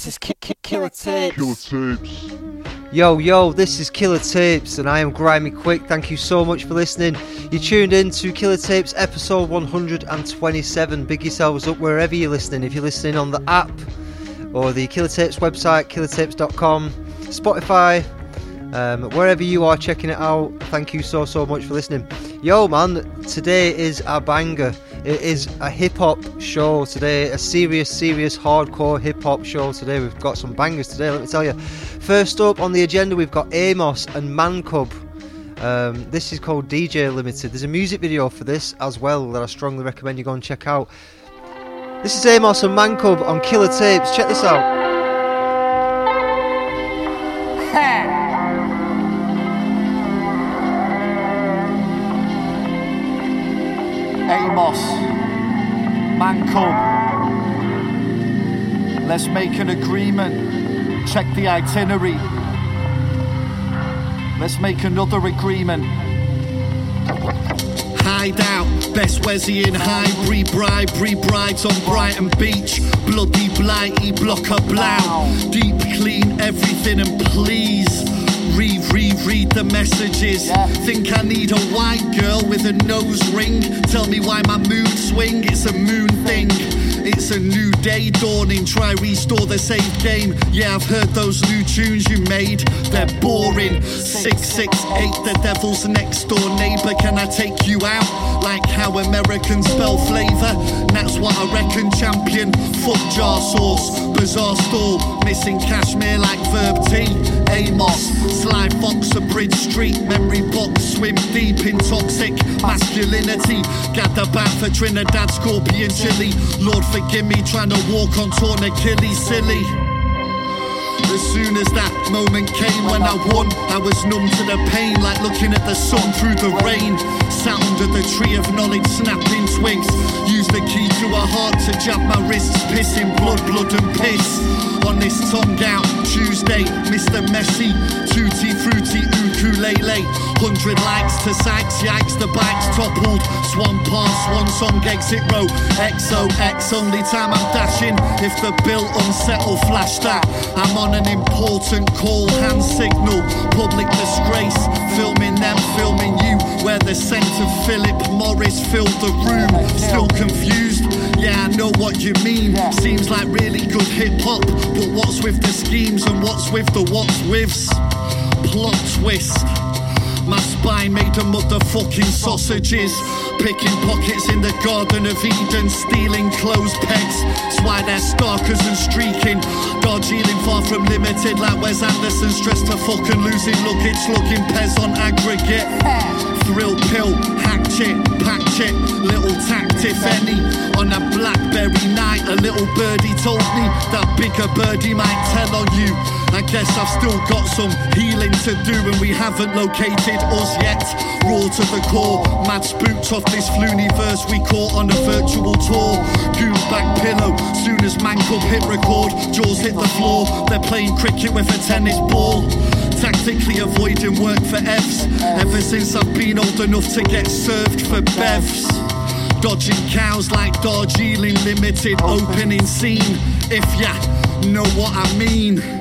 This is Ki- Ki- Killa Tapes. Killa Tapes. Yo, yo, this is Killa Tapes, and I am Grimy Quick. Thank you so much for listening. You tuned in to Killa Tapes episode 127. Big yourselves up wherever you're listening. If you're listening on the app or the Killa Tapes website, killatapes.com, Spotify, um, wherever you are checking it out, thank you so, so much for listening. Yo, man, today is a banger. It is a hip hop show today, a serious, serious, hardcore hip hop show today. We've got some bangers today, let me tell you. First up on the agenda, we've got Amos and Mankub. Um, this is called DJ Limited. There's a music video for this as well that I strongly recommend you go and check out. This is Amos and Mankub on Killa Tapes. Check this out. Mankub. Let's make an agreement. Check the itinerary. Let's make another agreement. Hideout, best Wesleyan Highbury, bribery, brides on Brighton Beach, bloody blighty, blocker blow, deep clean everything and please. Read, read, read the messages. Yeah. Think I need a white girl with a nose ring. Tell me why my mood swing. It's a moon thing. It's a new day dawning. Try restore the save game. Yeah, I've heard those new tunes you made. They're boring. 668, the devil's next door neighbor. Can I take you out? Like how Americans spell flavor. That's what I reckon, champion. Foot jar sauce, bizarre stall. Missing cashmere like Verb T. Amos, Sly Fox, a Bridge Street. Memory box, swim deep in toxic masculinity. Gather back for Trinidad, Scorpion, Chili. Lord, forgive me, trying to walk on torn Achilles, silly. As soon as that moment came when I won, I was numb to the pain, like looking at the sun through the rain. Sound of the tree of knowledge snapping twigs. Use the key to a heart to jab my wrists, pissing blood, blood and piss. On this tongue out Tuesday, Mr. Messi, tutti fruity ukulele. Hundred likes to Sykes, yikes, the bike's toppled. Swan pass, one song, exit row. XOX, only time I'm dashing. If the bill unsettle, flash that. I'm on an important call, hand signal. Public disgrace, filming them, filming you. Where the scent of Philip Morris filled the room. Still confused? Yeah, I know what you mean. Seems like really good hip hop. But what's with the schemes and what's with the what's withs? Plot twist. My spine made of motherfucking sausages. Picking pockets in the Garden of Eden, stealing clothes pegs. That's why they're stalkers and streaking. Darjeeling far from limited, like Wes Anderson, stressed to fucking losing luggage, slugging pez on aggregate. Thrill pill, hack chit, pack chit, little tact if any. On a blackberry night, a little birdie told me that bigger birdie might tell on you. I guess I've still got some healing to do, and we haven't located us yet. Raw to the core, mad spooked off this floony verse we caught on a virtual tour. Goon back pillow, soon as man club hit record, jaws hit the floor. They're playing cricket with a tennis ball. Tactically avoiding work for F's. Ever since I've been old enough to get served for bevs. Dodging cows like Darjeeling Limited opening scene. If ya know what I mean.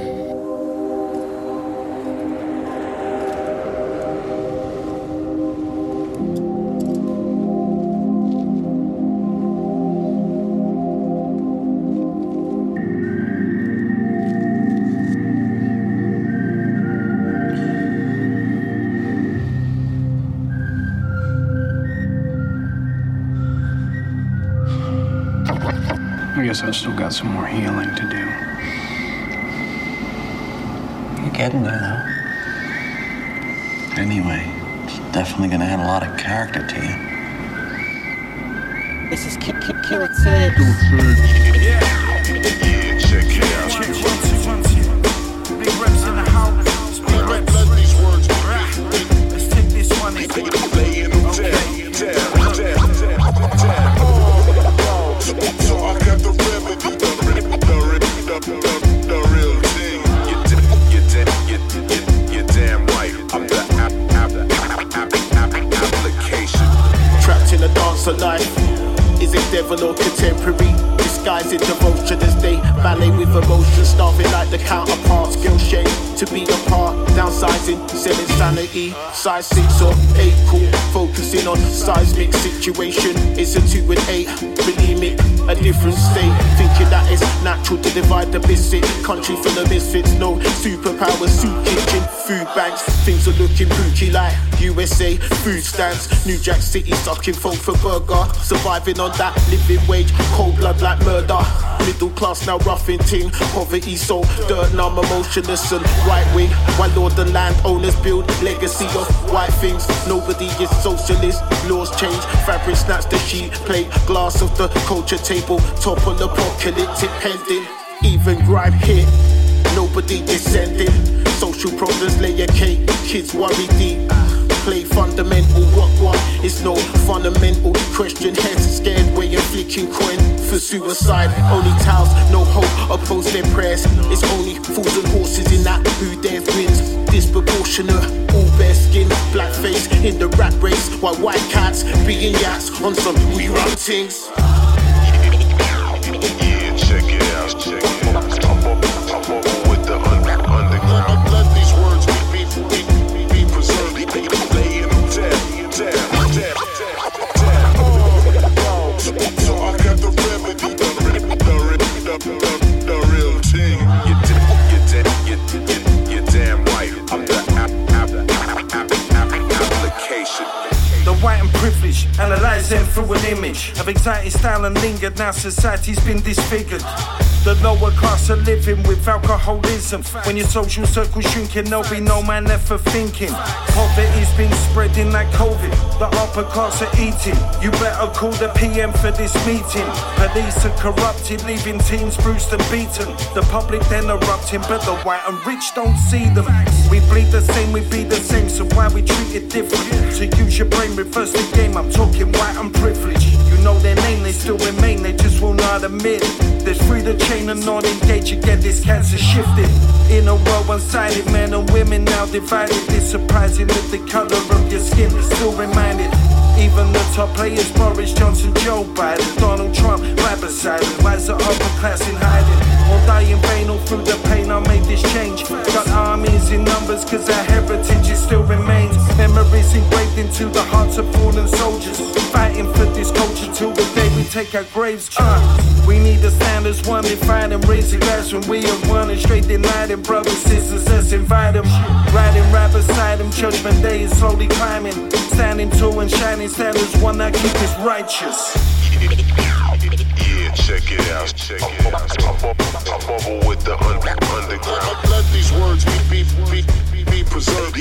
Guess I've still got some more healing to do. You're getting there, though. Anyway, it's definitely gonna add a lot of character to you. This is Ki- Ki- Killa Tapes. Trapped a life. Is it devil or contemporary? Disguised in devotion as they ballet with emotion, starving like the counterparts. Skill shame to be apart, downsizing, selling sanity. Size six or eight, cool. Focusing on seismic situation. It's a two and eight, bulimic, a different state. Thinking that it's natural to divide the biscuit. Country full of misfits, no superpowers, soup kitchen, food banks. Things are looking pooky like USA food stamps. New Jack City sucking folk for burger. Surviving on that living wage, cold blood like murder. Middle class now roughing ting, poverty so dirt numb, emotionless and right wing. While all the landowners build legacy of white things. Nobody is socialist, laws change, fabric snaps the sheet plate, glass of the culture table, topple apocalyptic pending. Even grime hit, nobody descending. Social problems lay cake, kids worry deep. Play fundamental, what what? It's no fundamental question. Heads scared of flicking coin for suicide. Only towels, no hope, oppose their prayers. It's only fools and horses in that who dares wins. Disproportionate, all bare skin, black face in the rat race. While white cats being yats on some we run things. Yeah, check it out, check it out. Them through an image of anxiety, style, and lingered. Now society's been disfigured. The lower class are living with alcoholism. When your social circle's shrinking, there'll be no man left for thinking. Poverty's been spreading like COVID. The upper class are eating. You better call the PM for this meeting. Police are corrupted, leaving teens bruised and beaten. The public then erupting, but the white and rich don't see them. We bleed the same, we be the same, so why we treat it different? To use your brain, reverse the game. I'm talking white and privilege. Know their name, they still remain, they just will not admit it. There's free to chain and not engage, you get this cancer shifted. In a world one sided, men and women now divided. It's surprising that the color of your skin is still reminded. Even the top players, Boris Johnson, Joe Biden, Donald Trump, beside him. Why's the upper class in hiding? Won't die in vain, all through the pain, I made this change. Got armies in numbers, cause our heritage it still remains. Memories engraved into the hearts of fallen soldiers. Fighting for this culture till the day we take our graves. Uh, we need stand as one, define and raise a glass when we are one and straight denied brothers, sisters, let's invite them. Riding right beside them, judgment day is slowly climbing. Standing tall and shining, stand as one that keep us righteous. Yeah, check it out, check it out. Top up with the un- underground. Let these words be, be, be, be preserved.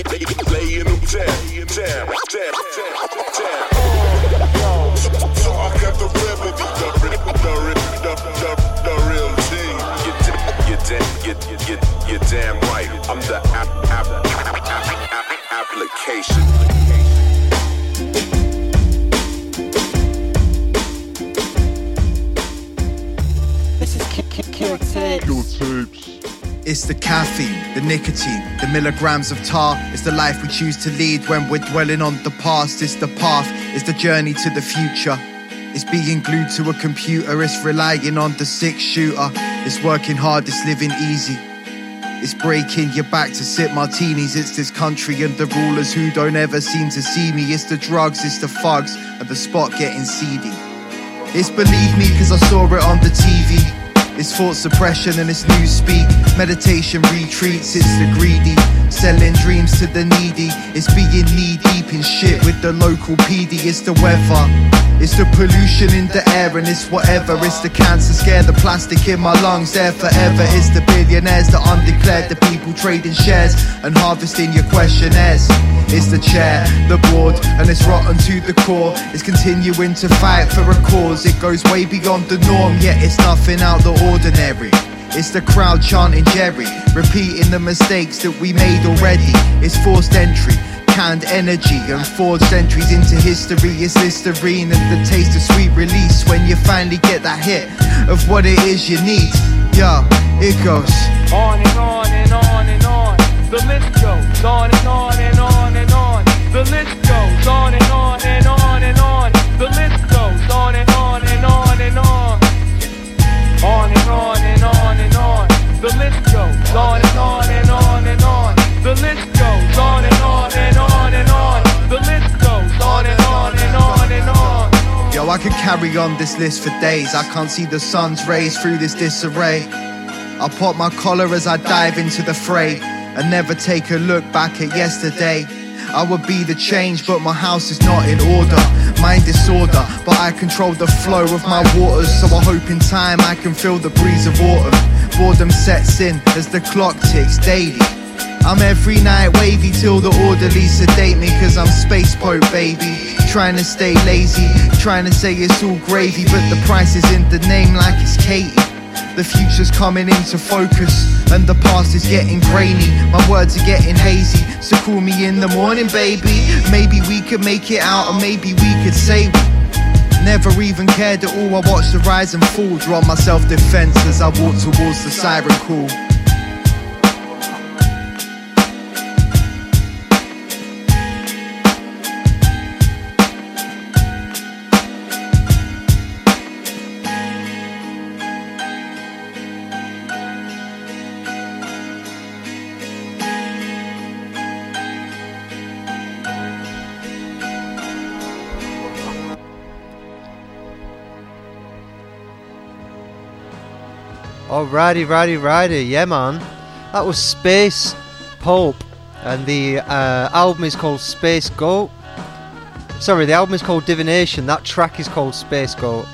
It's the caffeine, the nicotine, the milligrams of tar. It's the life we choose to lead when we're dwelling on the past. It's the path, it's the journey to the future. It's being glued to a computer, it's relying on the six shooter. It's working hard, it's living easy. It's breaking your back to sip martinis. It's this country and the rulers who don't ever seem to see me. It's the drugs, it's the thugs, and the spot getting seedy. It's believe me, cause I saw it on the TV. It's thought suppression and it's newspeak. Meditation retreats, it's the greedy. Selling dreams to the needy. It's being knee deep in shit with the local PD. It's the weather. It's the pollution in the air and it's whatever. It's the cancer scare, the plastic in my lungs there forever. It's the billionaires, the undeclared, the people trading shares and harvesting your questionnaires. It's the chair, the board, and it's rotten to the core. It's continuing to fight for a cause. It goes way beyond the norm, yet it's nothing out the ordinary. It's the crowd chanting Jerry, repeating the mistakes that we made already. It's forced entry, canned energy, and forged entries into history. It's Listerine and the taste of sweet release when you finally get that hit of what it is you need. Yeah, it goes. On and on and on and on. The list goes on and on and on and on. The list goes on and on and on and on. The list goes on and on and on and on. On and on and on and on. goes on and on and on and on. The list I could carry on this list for days. I can't see the sun's rays through this disarray. I pop my collar as I dive into the fray and never take a look back at yesterday. I would be the change, but my house is not in order. Mind disorder, but I control the flow of my waters. So I hope in time I can feel the breeze of autumn. Boredom sets in as the clock ticks daily. I'm every night wavy till the orderlies sedate me, cause I'm space pope, baby. Trying to stay lazy, trying to say it's all gravy, but the price is in the name like it's Katie. The future's coming into focus, and the past is getting grainy. My words are getting hazy, so call me in the morning, baby. Maybe we could make it out, or maybe we could say never even cared at all. I watched the rise and fall, draw my self defense as I walk towards the siren call. Alrighty, righty, righty, yeah, man. That was Space Pope. and the uh, album is called Spacegoat. Sorry, the album is called Divvynation. That track is called Spacegoat,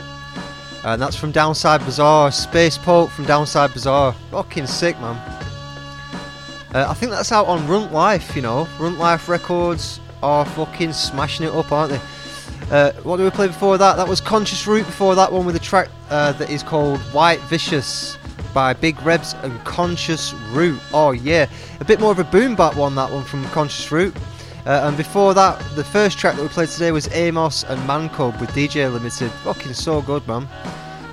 and that's from Downside Bazaar. Spacepope from Downside Bazaar. Fucking sick, man. Uh, I think that's out on Runt Life. You know, Runt Life Records are fucking smashing it up, aren't they? Uh, what did we play before that? That was Conscious Route before that one with a track uh, that is called White Vicious by Big Rebz and Conscious Route. Oh yeah, a bit more of a boom bap one that one from Conscious Route. Uh, and before that, the first track that we played today was Amos and Mankub with DJ Limited. Fucking so good, man.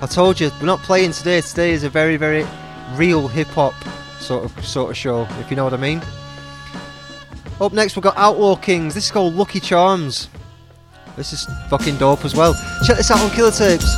I told you, we're not playing today. Today is a very, very real hip hop sort of sort of show, if you know what I mean. Up next, we've got Outlaw Kingz. This is called Lucky Charms. This is fucking dope as well. Check this out on Killa Tapes.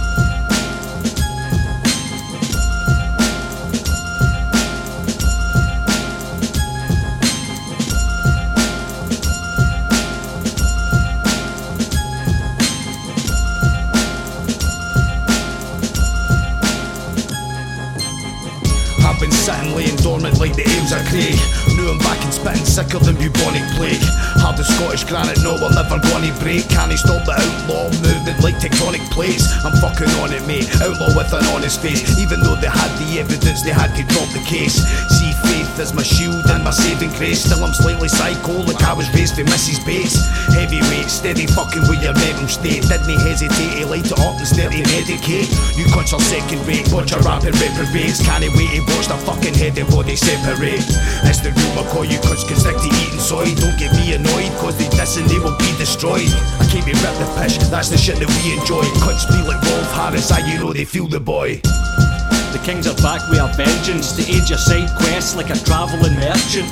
Of Craig. Knew I'm back and spitting sicker than bubonic plague. Hard as Scottish granite, no, we're never gonna break. Can he stop the outlaw movement like tectonic plates? I'm fucking on it, mate. Outlaw with an honest face. Even though they had the evidence, they had to drop the case. See faith as my shield and my saving grace. Still, I'm slightly psycho, like I was raised for Mrs. Bates. Heavyweight, steady fucking with your mental state. Didn't hesitate to light it up instead of medicate. You cunts are second rate, bunch of rapping reprobates. Can't wait to watch the fucking head and body separate. It's the real McCoy, you cunts can stick to eating soy. Don't get me annoyed, cause they diss and they will be destroyed. I can't be rip the pish, that's the shit that we enjoy. Cunts be like Wolf Harris, how you know they feel the boy. Kings are back with a vengeance to aid your side quests like a travelling merchant.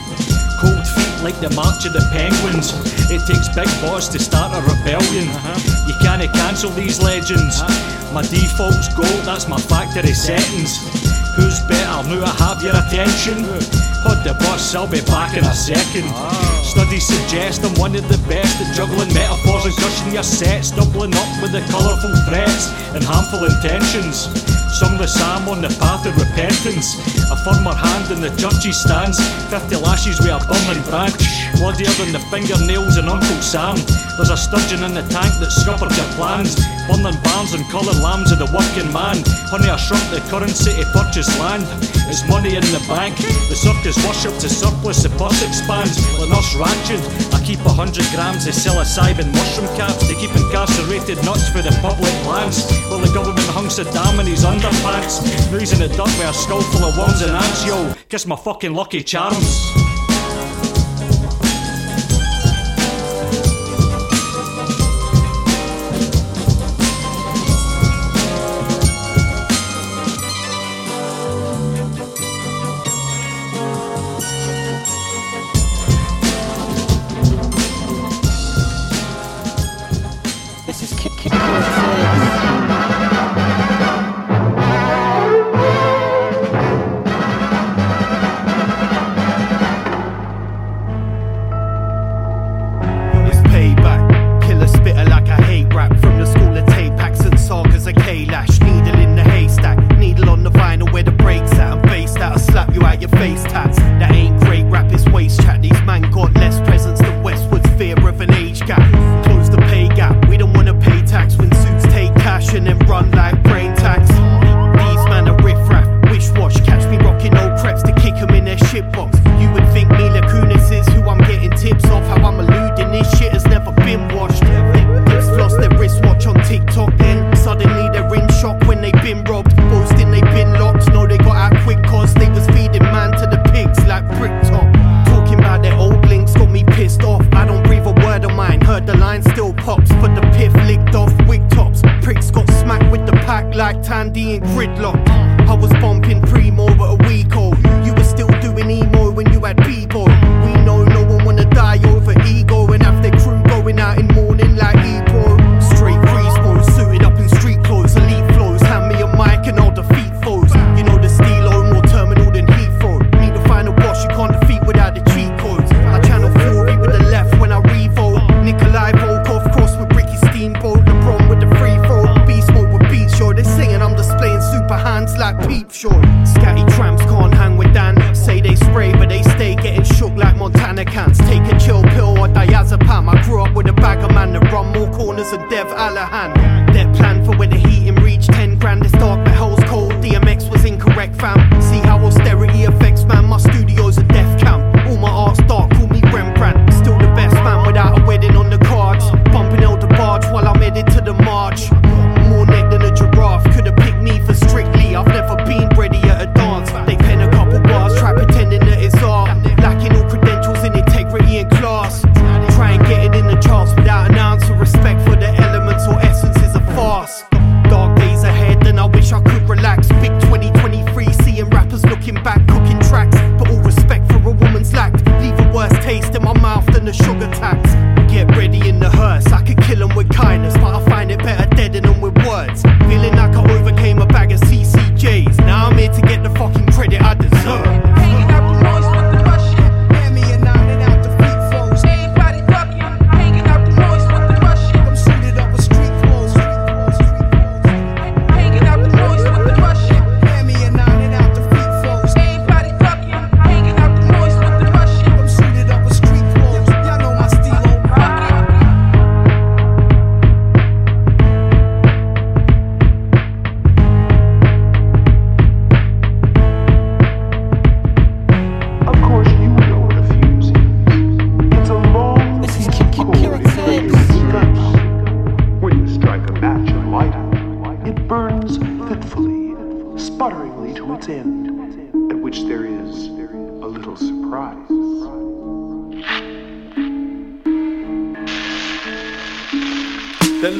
Cold feet like the march of the penguins. It takes big boss to start a rebellion. Uh-huh. You can't cancel these legends. Uh-huh. My default's gold, that's my factory settings. Who's better? Now I have your attention. Hold the boss, I'll be back in a second. Oh. Studies suggest I'm one of the best at juggling metaphors and crushing your sets, doubling up with the colourful threats and harmful intentions. Sung the psalm on the path of repentance. A firmer hand in the church's stands. Fifty lashes with a burning branch. Bloodier than the fingernails in Uncle Sam. There's a sturgeon in the tank that scuppered your plans. Burning barns and coloured lambs of the working man. Honey, I shrunk the currency to purchase land. It's money in the bank. The circus worships the surplus, the purse expands. The nurse ratchet. Keep a hundred grams of psilocybin mushroom caps to keep incarcerated nuts for the public lands. While the government hung Saddam in his underpants. He's in the dirt with a skull full of worms and ants, yo. Kiss my fucking lucky charms.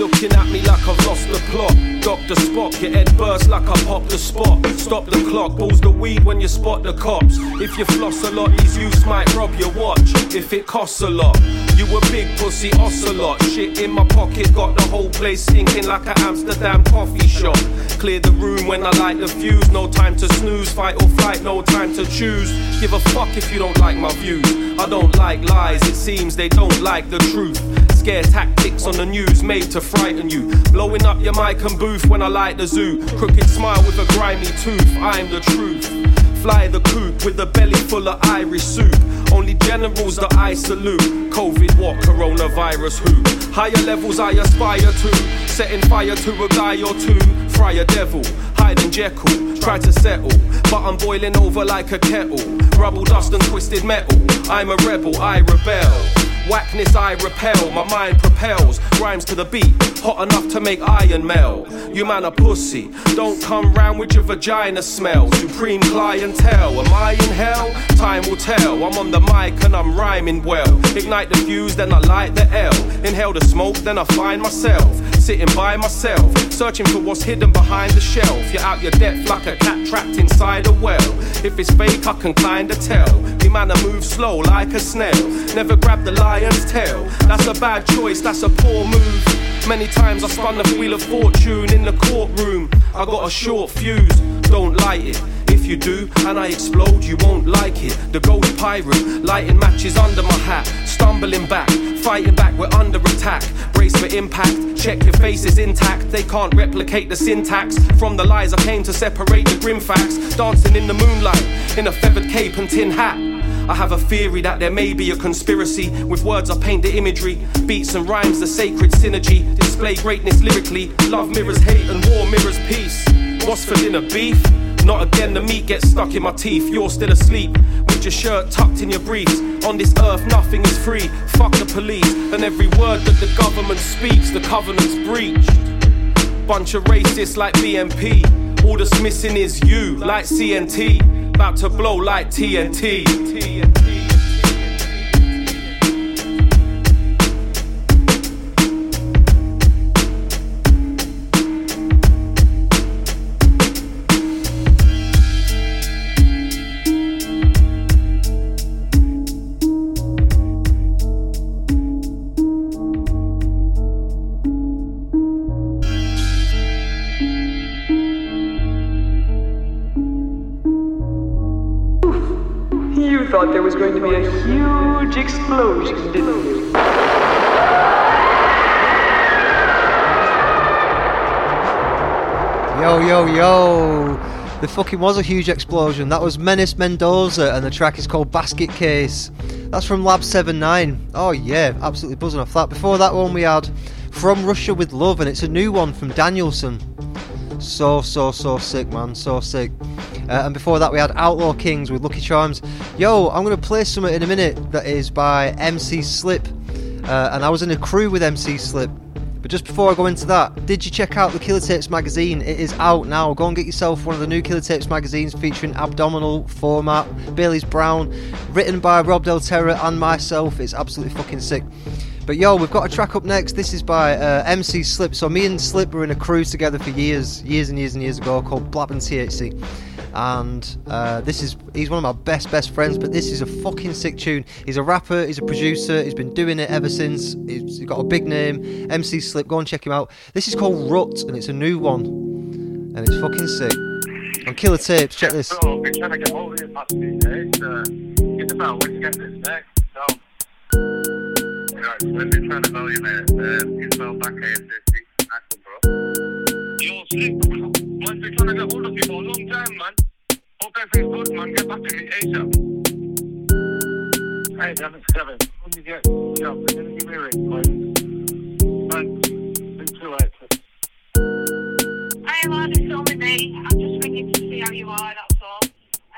Looking at me like I've lost the plot. Dr. Spock, your head burst like I popped the spot. Stop the clock, balls the weed when you spot the cops. If you floss a lot, these youths might rob your watch. If it costs a lot, you a big pussy ocelot. Shit in my pocket, got the whole place stinking like an Amsterdam coffee shop. Clear the room when I light the fuse. No time to snooze, fight or flight, no time to choose. Give a fuck if you don't like my views. I don't like lies, it seems they don't like the truth. Scare tactics on the news made to frighten you. Blowing up your mic and booth when I light the zoo. Crooked smile with a grimy tooth, I'm the truth. Fly the coop with a belly full of Irish soup. Only generals that I salute. COVID what? Coronavirus who? Higher levels I aspire to. Setting fire to a guy or two. Fry a devil, hiding Jekyll. Try to settle, but I'm boiling over like a kettle. Rubble, dust, and twisted metal. I'm a rebel, I rebel. Whackness I repel, my mind propels. Rhymes to the beat, hot enough to make iron melt. You man a pussy, don't come round with your vagina smell. Supreme clientele, am I in hell? Time will tell. I'm on the mic and I'm rhyming well. Ignite the fuse, then I light the L. Inhale the smoke, then I find myself sitting by myself, searching for what's hidden behind the shelf. You're out your depth like a cat trapped inside a well. If it's fake, I can kinda tell. You man, I move slow like a snail. Never grab the lion's tail. That's a bad choice, that's a poor move. Many times I spun the wheel of fortune in the courtroom. I got a short fuse, don't light it. If you do, and I explode, you won't like it. The ghost pirate, lighting matches under my hat, stumbling back, fighting back, we're under attack. Brace for impact, check your face is intact. They can't replicate the syntax from the lies I came to separate the grim facts. Dancing in the moonlight, in a feathered cape and tin hat. I have a theory that there may be a conspiracy. With words, I paint the imagery. Beats and rhymes, the sacred synergy. Display greatness lyrically. Love mirrors hate and war mirrors peace. What's for dinner? Beef? Not again, the meat gets stuck in my teeth. You're still asleep with your shirt tucked in your briefs. On this earth, nothing is free. Fuck the police. And every word that the government speaks, the covenant's breached. Bunch of racists like BNP. All that's missing is you, like CNT. About to blow like TNT. You fucking was a huge explosion. That was Menace Mendoza, and the track is called Basket Case. That's from Lab 79. Oh, yeah, absolutely buzzing off that. Before that one, we had From Russia with Love, and it's a new one from Daniel Son. So, so, so sick, man. So sick. Uh, and before that, we had Outlaw Kingz with Lucky Charms. Yo, I'm going to play something in a minute that is by MC Slip. Uh, and I was in a crew with MC Slip. But just before I go into that, did you check out the Killa Tapes magazine? It is out now. Go and get yourself one of the new Killa Tapes magazines featuring abdominal format, Bailey's Brown, written by Rob Del Terra and myself. It's absolutely fucking sick. But yo, we've got a track up next. This is by uh, MC Slip. So me and Slip were in a crew together for years, years and years and years ago called Blabbin THC. And uh, this is he's one of my best best friends. But this is a fucking sick tune. He's a rapper. He's a producer. He's been doing it ever since. He's got a big name. MC Slip. Go and check him out. This is called Rut, and it's a new one, and it's fucking sick. On Killa Tapes, check this. Uh, right, when trying to mate, uh, spell back. Nice. Yo, Slick, man's been trying to get hold of you for a long time, man. Hope everything's good, man. Get back to me ASAP. Hey, damn it, Kevin. When you get, you know, can you give me a ring, please? Thanks. See you later. Hi, lad, it's only me. I'm just ringing to see how you are, that's all.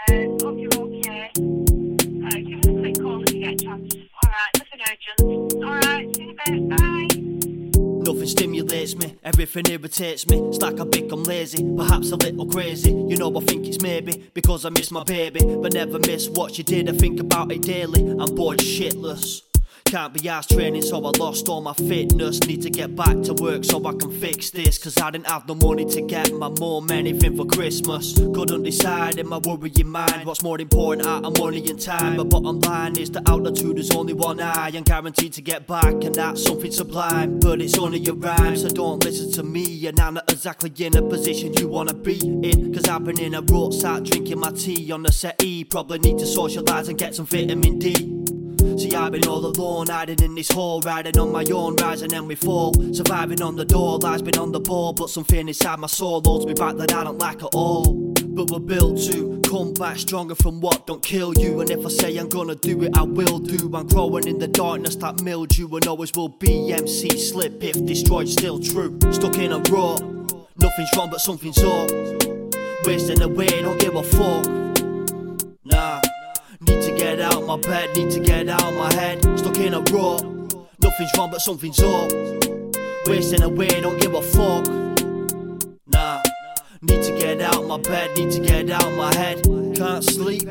Um, hope you're okay. Uh, give us a quick call if you get a chance. Alright, nothing urgent. Alright, see you in a bit. Bye. Nothing stimulates me. Everything irritates me, it's like I become lazy, perhaps a little crazy. You know, I think it's maybe because I miss my baby, but never miss what she did. I think about it daily, I'm bored shitless. Can't be asked training, so I lost all my fitness. Need to get back to work so I can fix this. Cause I didn't have the money to get my mum anything for Christmas. Couldn't decide in my worrying mind what's more important out of money and time. But bottom line is the altitude is only one eye. and guaranteed to get back, and that's something sublime. But it's only a rhyme, so don't listen to me. And I'm not exactly in a position you wanna be in. Cause I've been in a rut, sat drinking my tea on the settee. Probably need to socialise and get some vitamin D. See, I've been all alone, hiding in this hole, riding on my own, rising and we fall. Surviving on the door, lies been on the ball, but something inside my soul holds me back that I don't like at all. But we're built to come back stronger from what don't kill you. And if I say I'm gonna do it, I will do. I'm growing in the darkness that mildew, and always will be MC slip if destroyed, still true. Stuck in a rut, nothing's wrong, but something's up. Wasting away, don't give a fuck. To get out my bed, need to get out my head. Stuck in a rut, nothing's wrong but something's up. Wasting away, don't give a fuck. Nah, need to get out my bed, need to get out my head. Can't sleep,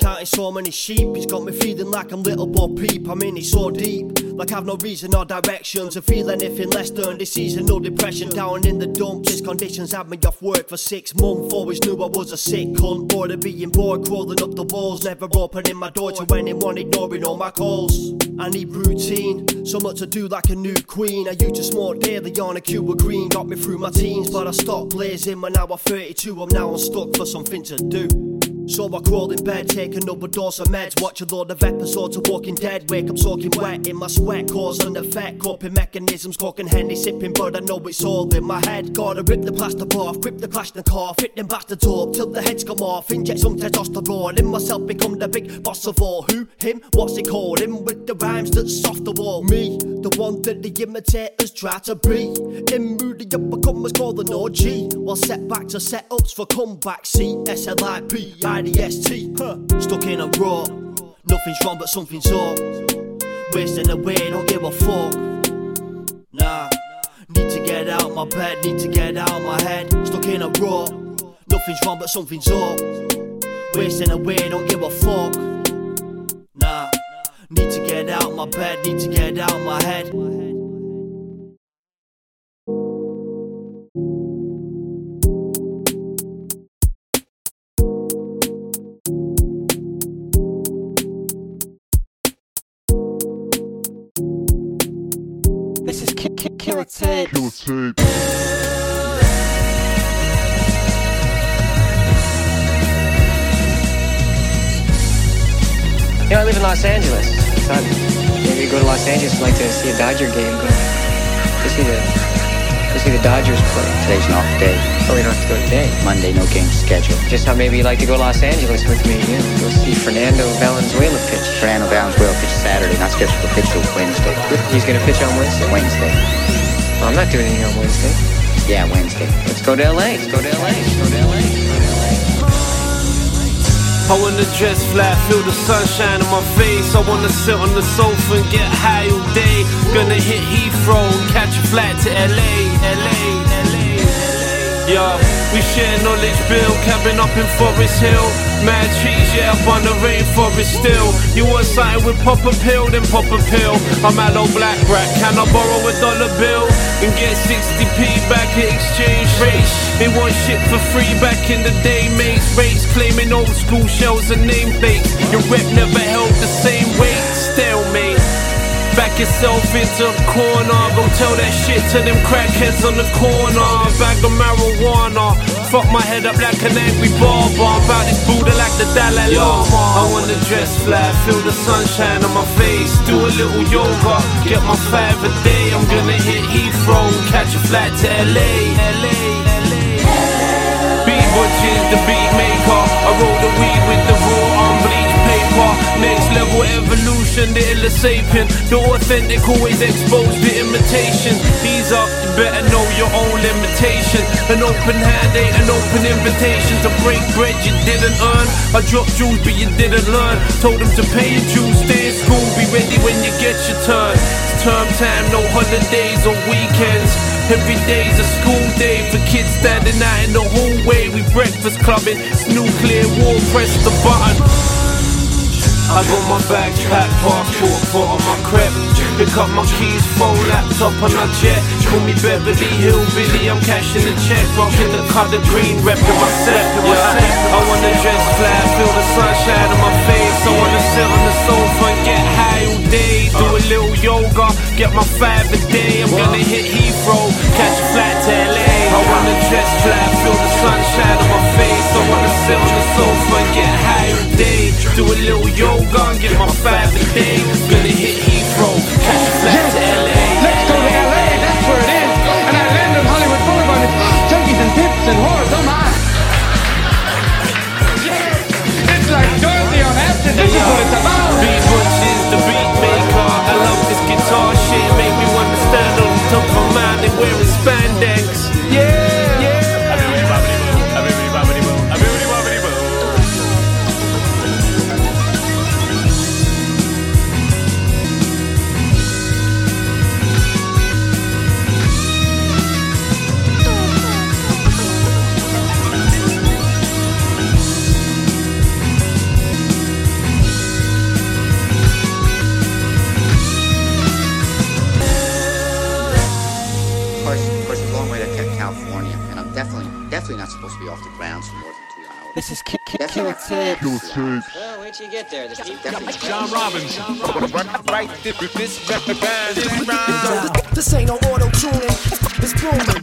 counting so many sheep. It's got me feeling like I'm little Bo Peep. I mean, it's so deep, like I've no reason or direction to feel anything less than this season. No depression down in the dumps. These conditions had me off work for six months. Always knew I was a sick cunt. Bored of being bored, crawling up the walls. Never opening my door to anyone, ignoring all my calls. I need routine, so much to do like a new queen. I used to smoke daily on a Cuba green, got me through my teens, but I stopped blazing when I was 32. I'm now unstuck for something to do. So I crawl in bed, another dose of meds, watch a load of episodes of Walking Dead, wake up soaking wet in my sweat, cause an effect, coping mechanisms, cooking henny, sipping, but I know it's all in my head. Gotta rip the plaster off, grip the clash and car, fit them bastards up till the heads come off, inject some testosterone in myself, become the big boss of all. Who, him, what's he called? Him with the rhymes that's off the wall. Me, the one that the imitators try to be. In moody uppercomers call an OG, while setbacks are setups for comeback. C S L I P I D S T. Huh. Stuck in a rut, nothing's wrong but something's up. Wasting away, don't give a fuck. Nah, need to get out my bed, need to get out my head. Stuck in a rut, nothing's wrong but something's up. Wasting away, don't give a fuck. Nah, need to get out my bed, need to get out my head. This is ki- ki- Killa Tapes. Killa Tape. You know, I live in Los Angeles. Thought maybe go to Los Angeles. I'd like to see a Dodger game. Go, go see the go see the Dodgers play. Today's an off day. Oh, we don't have to go today. Monday, no game scheduled. Just how maybe you'd like to go to Los Angeles with me. Know, go see Fernando Valenzuela pitch. Fernando Valenzuela pitch Saturday, not scheduled for pitch till Wednesday. He's gonna pitch on Wednesday. Wednesday. Well, I'm not doing anything on Wednesday. Yeah, Wednesday. Let's go to LA. Let's go to LA. Let's go to LA. Let's go to LA. I wanna dress flat, feel the sunshine on my face. I wanna sit on the sofa and get high all day. Gonna hit Heathrow catch a flight to LA, LA. Yeah, we share knowledge, build cabin up in Forest Hill. Mad trees, yeah, up on the rainforest still. You want something with pop a pill, then pop a pill. I'm at low black rat, can I borrow a dollar bill? And get 60p back at exchange rates. They want shit for free back in the day, mates. Rates claiming old school shells and nameplates. Your rep never held the same weight, yourself into a corner. Go tell that shit to them crackheads on the corner. Bag of marijuana. Fuck my head up like an angry barber. I'm about this Buddha like the Dalai Lama. I wanna dress flat, feel the sunshine on my face. Do a little yoga, get my five a day. I'm gonna hit Heathrow, catch a flight to LA. LA. Beat Butchers, the beat maker. I roll the weed with the raw paper. Next level evolution, the still a sapien. The authentic always exposed the imitation. These are, you better know your own limitation. An open hand ain't an open invitation to break bread you didn't earn. I dropped jewels but you didn't learn. Told them to pay your dues, stay in school, be ready when you get your turn. It's term time, no holidays or weekends. Every day's a school day for kids standing out in the hallway. We breakfast clubbing, it's nuclear war, press the button. I got my bags packed, passport, foot on my crep. Pick up my keys, phone, laptop on a jet. Call me Beverly Hillbilly, I'm cashing the check. Rocking the colour green, repping my set. Yeah. I wanna dress flat, feel the sunshine on my face. I wanna sit on the sofa and get high day. Do a little yoga, get my five a day. I'm gonna hit Heathrow, catch a flight to LA. I wanna dress flat, feel the sunshine on my face. I wanna sit on the sofa and get high all day. Do a little yoga and get my five a day. Gonna hit Heathrow, catch a flight to LA. Let's go to LA, that's where it is. And I land on Hollywood Boulevard. It's junkies and pimps and whores, oh my. Yeah, it's like Dorothy on acid. This is what mind and wearing spandex. Killa. Tapes. Well, wait till you get there. The John Robbins. Right, this, this, This ain't no auto tuning, it's booming.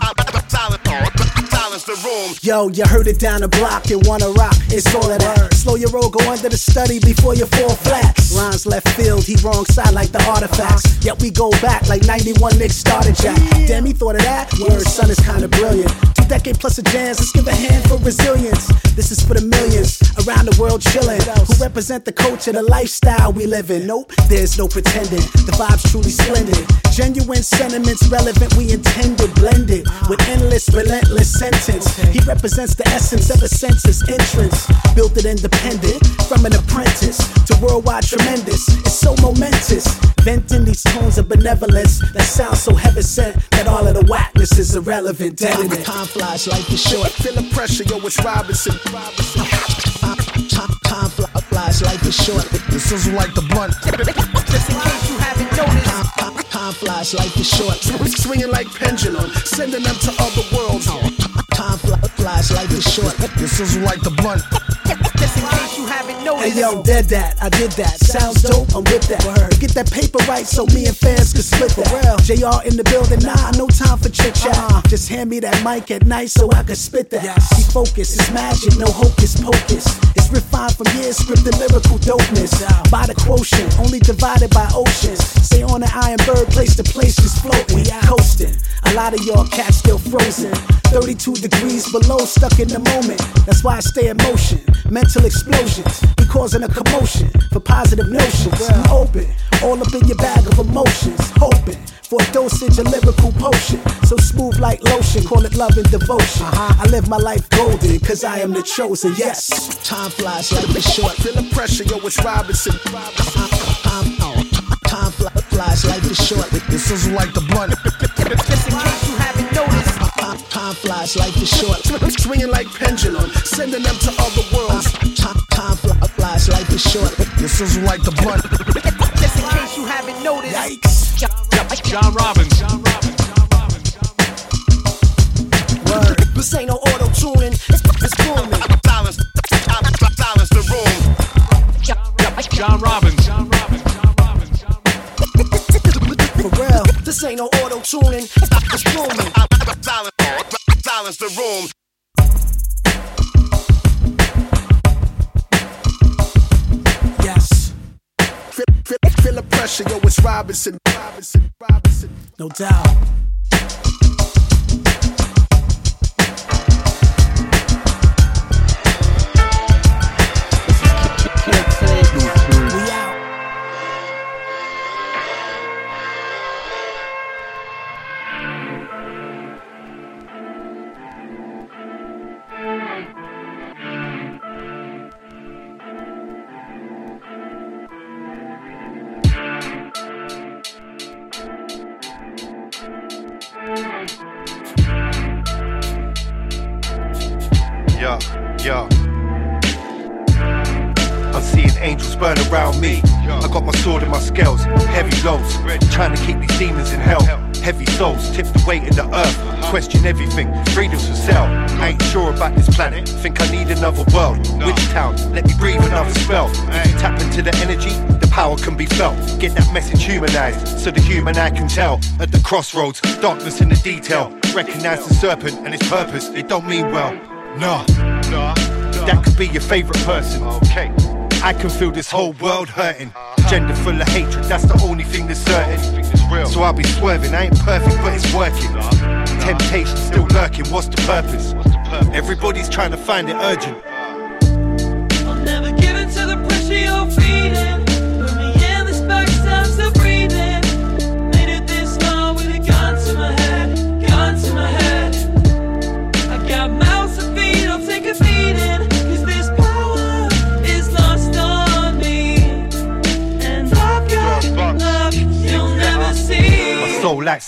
Silence the room. Yo, you heard it down the block and wanna rock. It's all of that. Slow your roll, go under the study before you fall flat. Rhymes left field, he wrong side like the artifacts. Yet we go back like 91 Nick started jack. Damn, he thought of that. Word, son is kinda brilliant. Two decade plus of jams, let's give a hand for resilience. This is for the millions around the world chilling, who represent the culture, the lifestyle we live in. Nope, there's no pretending. The vibe's truly splendid. Genuine sentiments relevant, we intended, blended with endless, relentless sentence. He represents the essence of a census entrance, built it independent from an apprentice to worldwide tremendous. It's so momentous, venting these tones of benevolence that sound so heaven sent that all of the whackness is irrelevant. Dead in it. Time flies, life is short. Feel the pressure, yo, it's Robinson. Time fly- flies, life is short. The sizzle like the blunt. Just in case you haven't noticed. Time flies, life is short. Swinging like pendulum, sending them to other worlds. Time flies, life is short. The sizzle like the blunt. Just in case you haven't noticed. Hey yo, dead that, I did that. Sounds dope, I'm with that. Word. Get that paper right so me and fans can split that. JR in the building, nah, no time for chit chat. Uh-huh. Just hand me that mic at night so I can spit that. Be focused, it's magic, no hocus pocus. It's refined from years, scripted lyrical dopeness. By the quotient, only divided by oceans. Stay on the iron bird, place to place, just floating. We coasting. A lot of y'all cats still frozen. 32 degrees below, stuck in the moment. That's why I stay in motion. Mental explosions, we causing a commotion for positive notions. I'm open, all up in your bag of emotions. Hoping for a dosage of lyrical potion. So smooth like lotion, call it love and devotion. I live my life golden, cause I am the chosen. Yes, time flies like it's short. Feel the pressure, yo, it's Robinson. Time, time flies like it's short. The sizzle like the blunt. Time flies, life is short. Swinging like pendulum, sending them to other worlds. Time, time flies, life is short. The sizzle like the blunt. Just in case you haven't noticed. Yikes. John Robbins. John Robbins. Word. This ain't no auto tuning, it's, it's booming. Silence, silence the room. John Robbins. For real, this ain't no auto tuning, it's, it's booming. Silence, silence the room. Yes, Feel, feel, feel the pressure, yo, it's Robinson. Robinson, Robinson. no doubt. Burn around me. I got my sword and my scales, heavy loads. Trying to keep these demons in hell. Heavy souls tip the weight in the earth. Question everything, freedom's for sale. I ain't sure about this planet, think I need another world. Which town? Let me breathe another spell. If you tap into the energy, the power can be felt. Get that message humanized so the human eye can tell. At the crossroads, darkness in the detail. Recognize the serpent and its purpose, it don't mean well. Nah, nah. That could be your favorite person. Okay. I can feel this whole world hurting. Gender full of hatred, that's the only thing that's certain. So I'll be swerving, I ain't perfect, but it's working. Temptation still lurking, what's the purpose? Everybody's trying to find it urgent.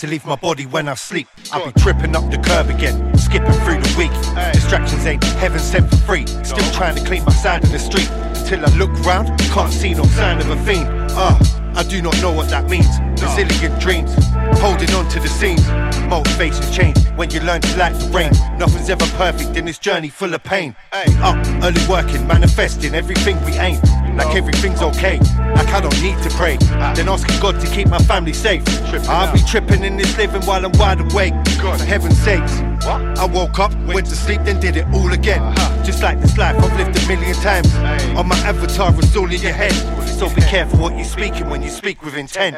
To leave my body when I sleep. I'll be tripping up the curb again, skipping through the week. Distractions ain't heaven sent for free. Still trying to clean my side of the street. Until I look round, can't see no sign of a fiend. Ah, I do not know what that means. Resilient dreams, holding on to the scenes. Motivations change when you learn to like the rain. Nothing's ever perfect in this journey full of pain. Up, early working, manifesting everything we aim. Like everything's okay, like I don't need to pray. Then asking God to keep my family safe. I'll be tripping in this living while I'm wide awake. For heaven's sakes. I woke up, went to sleep, then did it all again. Just like this life I've lived a million times. On my avatar, it's all in your head. So be careful what you're speaking when you speak with intent.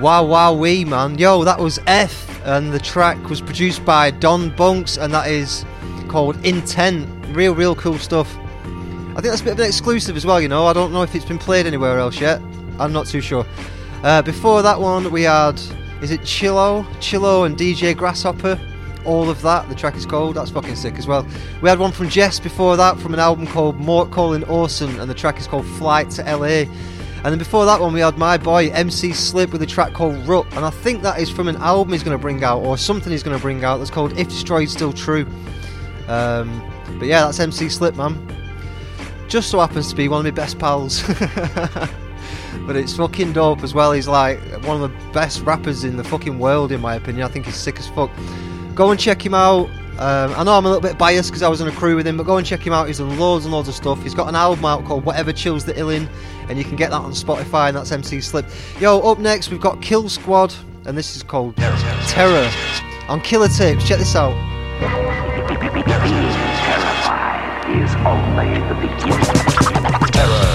Wow, wow, wee, man. Yo, that was Eff, and the track was produced by Don Bunks, and that is called Intent. Real, real cool stuff. I think that's a bit of an exclusive as well, you know. I don't know if it's been played anywhere else yet. I'm not too sure. Uh, before that one, we had, is it Chillow? Chillow and DJ Grazzhoppa. All of that, the track is called. That's fucking sick as well. We had one from Jehst before that from an album called Mort Calling Orson, and the track is called Flight to LA. And then before that one, we had my boy MC Slip with a track called Rut, and I think that is from an album he's going to bring out, or something he's going to bring out that's called If Destroyed Still True. Um, but yeah, that's MC Slip, man. Just so happens to be one of my best pals. but it's fucking dope as well. He's like one of the best rappers in the fucking world, in my opinion. I think he's sick as fuck. Go and check him out. Um, I know I'm a little bit biased because I was on a crew with him, but go and check him out. He's done loads and loads of stuff. He's got an album out called Whatever Chills the Illin, and you can get that on Spotify, and that's MC Slip. Yo, up next we've got Kill Squad, and this is called Terror on Killa Tapes. Check this out. Terrified is only the beginning. Terror.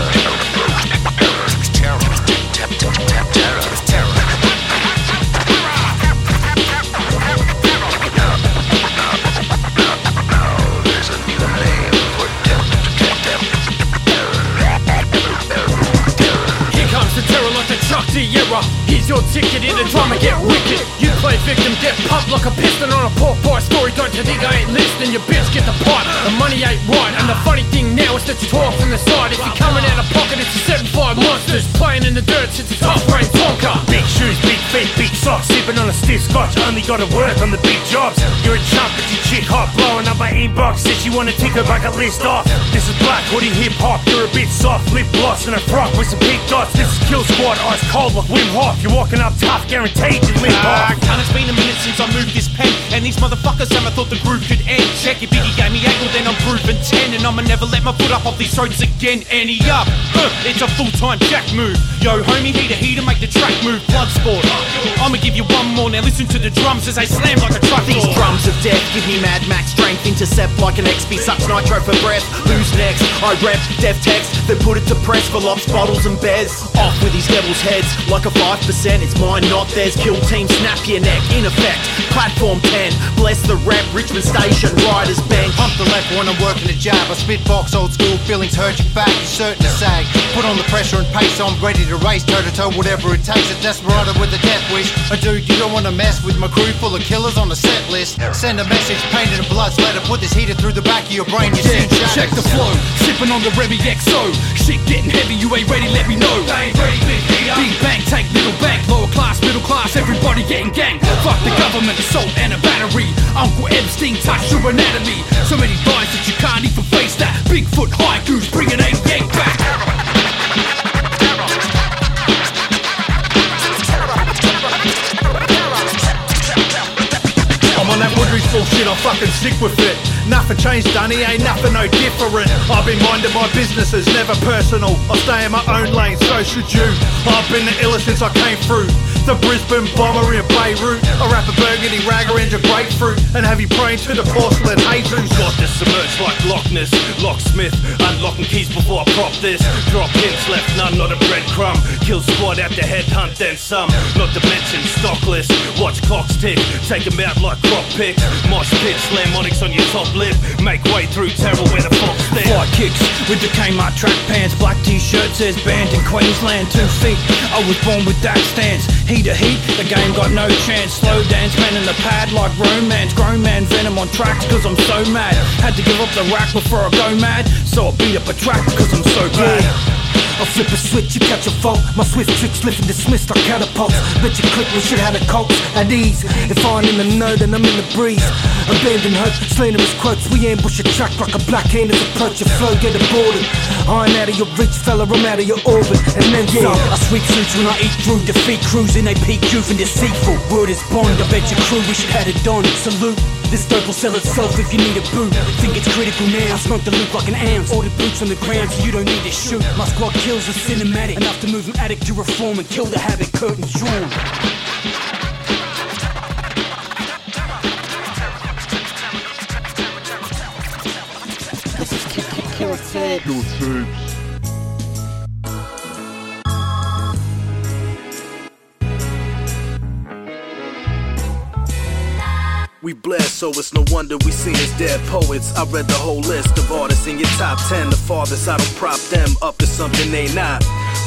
Like your ticket in the drama, get wicked. You play victim, get popped like a piston on a pork pie story. Don't you think I ain't listening? Your bitch get the pipe. The money ain't right, and the funny thing now is that you talk from the side. If you're coming out of pocket, it's a 7-5 monsters playing in the dirt since it's tough brain Tonka. Big shoes, big feet, big socks, sipping on a stiff scotch. Only gotta work on the big jobs. You're a chump, but you chick hot, blowing up my inbox. Says she wanna tick her bucket list off. This is black, hoodie hip hop. You're a bit soft, lip gloss and a frock with some pink dots. This is Kill Squad, ice cold like Wim Hof. You're walking up tough, guaranteed you limp Ah, off. cunt, it's been a minute since I moved this pen. And these motherfuckers never thought the groove could end. Check it, Biggie gave me ankle, then I'm proven 10 And I'ma never let my foot up off these roads again. Any up, uh, it's a full-time jack move. Yo, homie, heater, heater, make the track move. Blood sport, I'ma give you one more. Now listen to the drums as they slam like a truck These door. drums of death give me Mad Max strength. Intercept like an XB He sucks nitro for breath. Who's next? I rep dev text, then put it to press for lops, bottles, and bears. Off with these devil's heads, like a 5%. It's mine, not theirs. Kill team, snap your neck. In effect, platform 10. Bless the rep, Richmond Station, riders bench. Pump the left when I'm working a jab. I spit box, old school feelings hurt your back. You're certain to sag. Put on the pressure and pace, I'm ready to race toe to toe, whatever it takes. A desperado with a death wish. A dude, you don't wanna mess with my crew full of killers on the set list. Send a message painted in blood splatter. Put this heater through the back of your brain. You Yeah, see check the flow, sipping on the Remy XO. Shit getting heavy, you ain't ready, let me know. ain't ready, big Big bang, take little bank, lower class, middle class, everybody getting gang. Fuck the government, assault and a battery. Uncle Epstein touched your anatomy. So many lies that you can't even face that. Bigfoot haikus, bringing a yank back. Bullshit, I'm fucking sick with it. Nothing changed, Dunny, ain't nothing no different. I've been minding my businesses, never personal. I stay in my own lane, so should you. I've been the illest since I came through. The Brisbane bomber in Beirut. A burgundy ragger into grapefruit. And have you praying to the porcelain Jesus? Got this submerged like Loch Ness, locksmith. Unlocking keys before I prop this. Drop hints, left none, not a breadcrumb. Kill squad the headhunt, then some. Not to mention stockless. Watch clocks tick, take 'em out like crop picks. Mosh pit, slam onyx on your top lip. Make way through terror where the fox stare. Fly kicks with the Kmart track pants, black t-shirt says banned in Queensland. Two feet, I was born with that stance. Heat to heat, the game got no chance. Slow dance, man in the pad like romance. Grown man venom on tracks cause I'm so mad. Had to give up the rack before I go mad, so I beat up a track cause I'm so bad. I flip a switch, you catch a fault. My swift tricks lift and dismissed like catapults. Bet you click, we should have a coach at ease. If I'm in the know, then I'm in the breeze. Abandon Abandoned hurt, slanderous quotes. We ambush a track like a black hand as approach your flow, get aborted. I ain't out of your reach, fella, I'm out of your orbit. And then Yeah. I sweep suits when I eat through defeat cruising. They peak youth and deceitful. Word is bond. I bet your crew we should have it done. Salute. This dope will sell itself if you need a boot. Think it's critical now. Smoke the loop like an ounce. Order boots on the ground so you don't need to shoot. My squad kills a cinematic. Enough to move an addict to reform and kill the habit. Curtains drawn. This is Ki- Ki- We blessed, so it's no wonder we seen as dead poets. I read the whole list of artists in your top 10. The farthest I don't prop them up to something they not.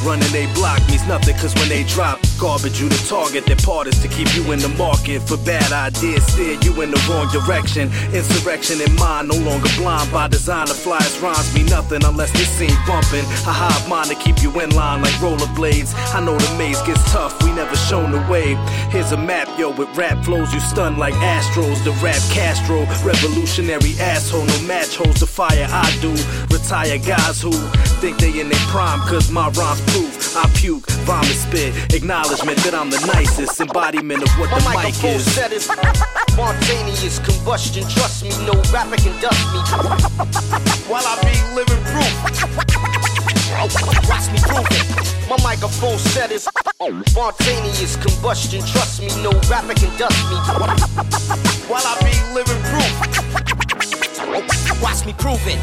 Running they block means nothing, cause when they drop garbage, you the target. Their part is to keep you in the market for bad ideas, steer you in the wrong direction. Insurrection in mind, no longer blind by design. The flyers rhymes me nothing unless they seem bumping. I hive mine to keep you in line like rollerblades. I know the maze gets tough, we never shown the way. Here's a map, yo, with rap flows you stun like Astros. The rap Castro, revolutionary asshole, no match holds the fire I do. Retire guys who think they in their prime, cause my rhymes proof. I puke, vomit, spit, acknowledgement that I'm the nicest embodiment of what My the mic microphone is. set is spontaneous combustion. Trust me, no rapper can dust me. While I be living proof. Watch me prove it. My microphone set is spontaneous combustion. Trust me, no rapper can dust me. While I be living proof. Watch me prove it.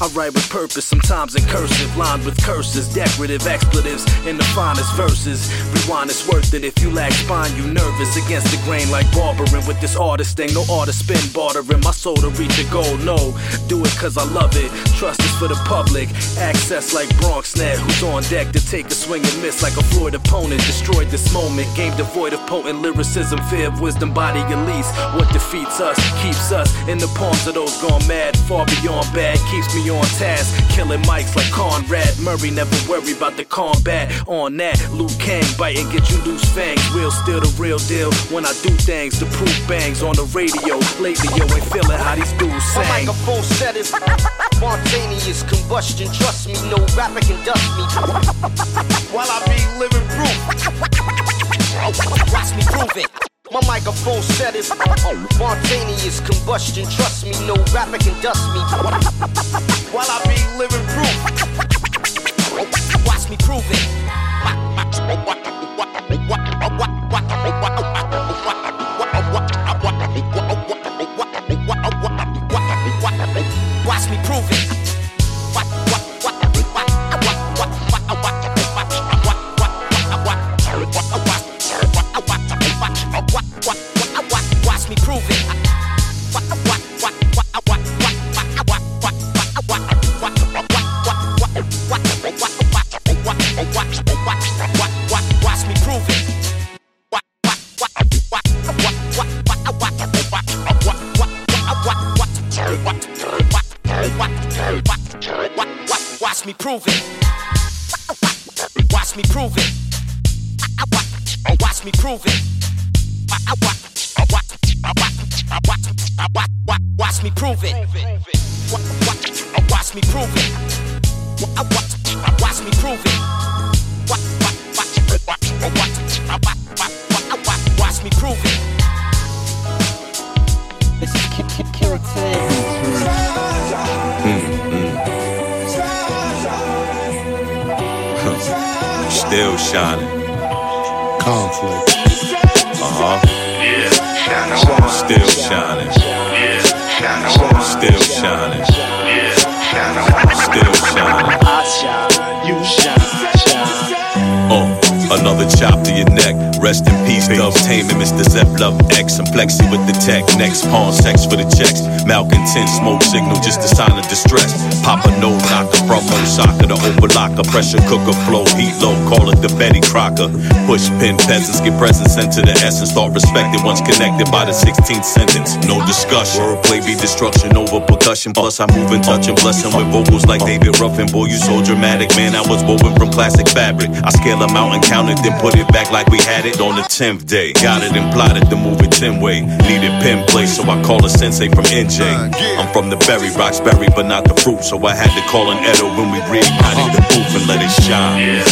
I write with purpose, sometimes in cursive, lined with curses, decorative expletives in the finest verses. Rewind, it's worth it if you lack spine, you nervous against the grain like barbering with this artist thing. No artist spin bartering my soul to reach a goal. No, do it cause I love it. Trust is for the public. Access like Bronx Net, who's on deck to take a swing and miss like a Floyd opponent. Destroyed this moment, game devoid of potent lyricism, fear of wisdom, body release. What defeats us keeps us in the palms of those gone mad, far beyond bad, keeps me on task. Killing mics like Conrad Murray, never worry about the combat. On that, Luke Kang bite and get you loose fangs. Real still the real deal when I do things. The proof bangs on the radio. Lately, yo, ain't feeling how these dudes My sing. microphone set is spontaneous combustion. Trust me, no rapper can dust me. While I be living proof. Watch me prove it. My microphone set is spontaneous combustion. Trust me, no rapper can dust me. While I be living proof. Watch me prove it. Still shining. Konflik. Uh huh. Yeah, still shining. Yeah, still shining. Yeah, still shining. You shine, you shine. Another chop to your neck. Rest in peace, Dove Taman, Mr. Zep Love X. and Flexi with the tech. Next pawn sex for the checks. Malcontent smoke signal, just a sign of distress. Papa no knocker, from Osaka the overlocker. Pressure cooker flow, heat low, call it the Betty Crocker. Push pin peasants, get presents into the essence. Start respected once connected by the 16th sentence. No discussion. Wordplay be destruction over percussion. Plus, I move and touch and blessing with vocals like David Ruffin. Boy, you so dramatic, man. I was woven from classic fabric. I scale a mountain, count it, then put it back like we had it on the 10th day. Got it and plotted to move it 10 way. Needed pin play, so I call a sensei from NJ. I'm from the berry, Roxbury, but not the fruit. So I had to call an Edo when we reignited the booth and let it shine.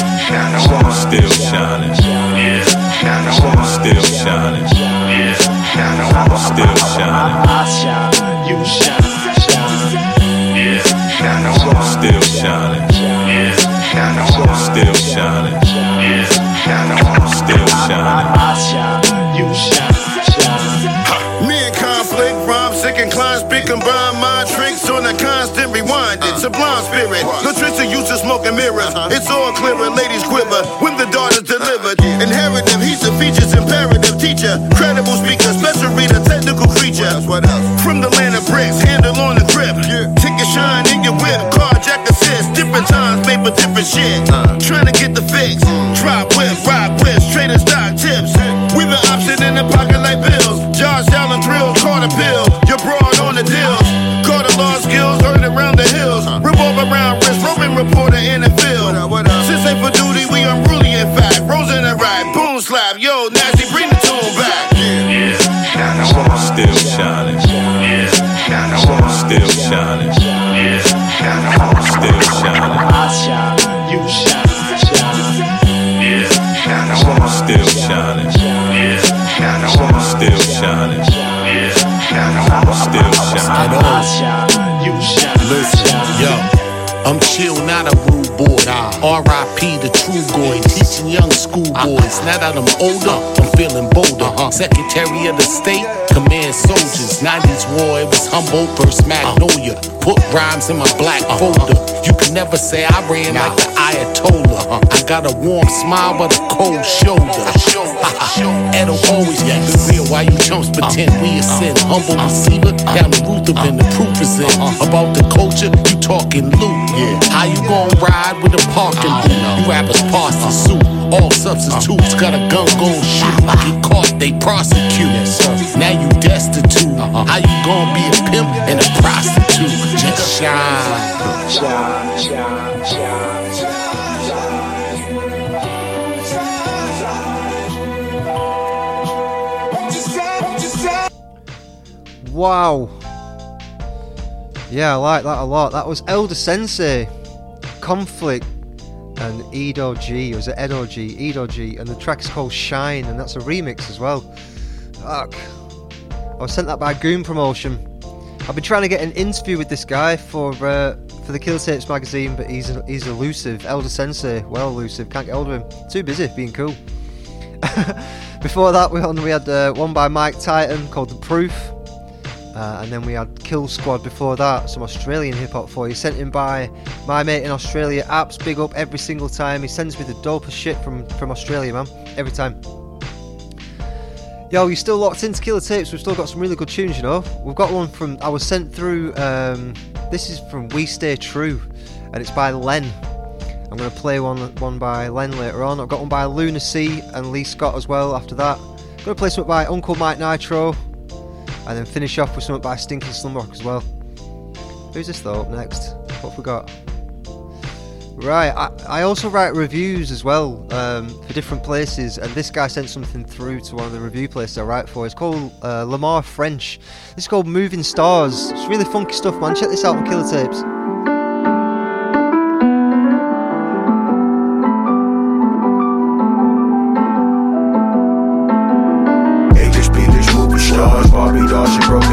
Still shining. Still shining. Still shining. I shine, you shine, shine. Still shining. Still shining. Smoke and mirrors. It's all clear clearer, ladies quiver when the daughter's delivered. Inheritive, he's a features imperative teacher. Credible speaker, special reader, technical creature. From the land of bricks, handle on the grip. Ticket shine in your whip, carjack assist. Different times, made for different shit. Trying to get the fix. Schoolboys. Now that I'm older, I'm feeling bolder. Uh-huh. Secretary of the State, command soldiers. 90s war, it was Humboldt versus Magnolia. Put rhymes in my black folder. You can never say I ran like the Ayatollah. I got a warm smile but a cold shoulder. Edo always it real Why you chumps pretend we ascend. Humble receiver down the Ruther and the proof is in. About the culture, you talking loot. How you gon' ride with a parking boot? You rappers pass the suit. All substitutes got a gun gon' shoot. Get caught, they prosecute. Now you destitute. How you gon' be a pimp and a prostitute? Just shine. Wow. Yeah, I like that a lot. That was El Da Sensei, Konflik, and Edo G. Was it Edo G? Edo G. And the track's called Shine, and that's a remix as well. Fuck. I was sent that by Goon Promotion. I've been trying to get an interview with this guy for uh, for the Kill Tapes magazine, but he's he's elusive. El Da Sensei, well elusive. Can't get hold of him. Too busy being cool. Before that, we had, we had uh, one by Mike Titan called The Proof. Uh, and then we had Kill Squad before that, some Australian hip hop for you, sent in by my mate in Australia, Apps. Big up every single time. He sends me the dopest shit from, from Australia, man. Every time. Yo, you still locked into Killa Tapes. We've still got some really good tunes, you know. We've got one from, I was sent through, um, this is from We Stay True, and it's by Len. I'm to play one one by Len later on. I've got one by Lunar C and Lee Scott as well after that. I'm to play something by Uncle Mic Nitro, and then finish off with something by Stinkin Slumrok as well. Who's this though up next? What have we got? Right, I, I also write reviews as well um, for different places, and this guy sent something through to one of the review places I write for. It's called uh, Lemar French. It's called Moving Stars. It's really funky stuff, man. Check this out on Killa Tapes. English, English movie stars, Barbie broken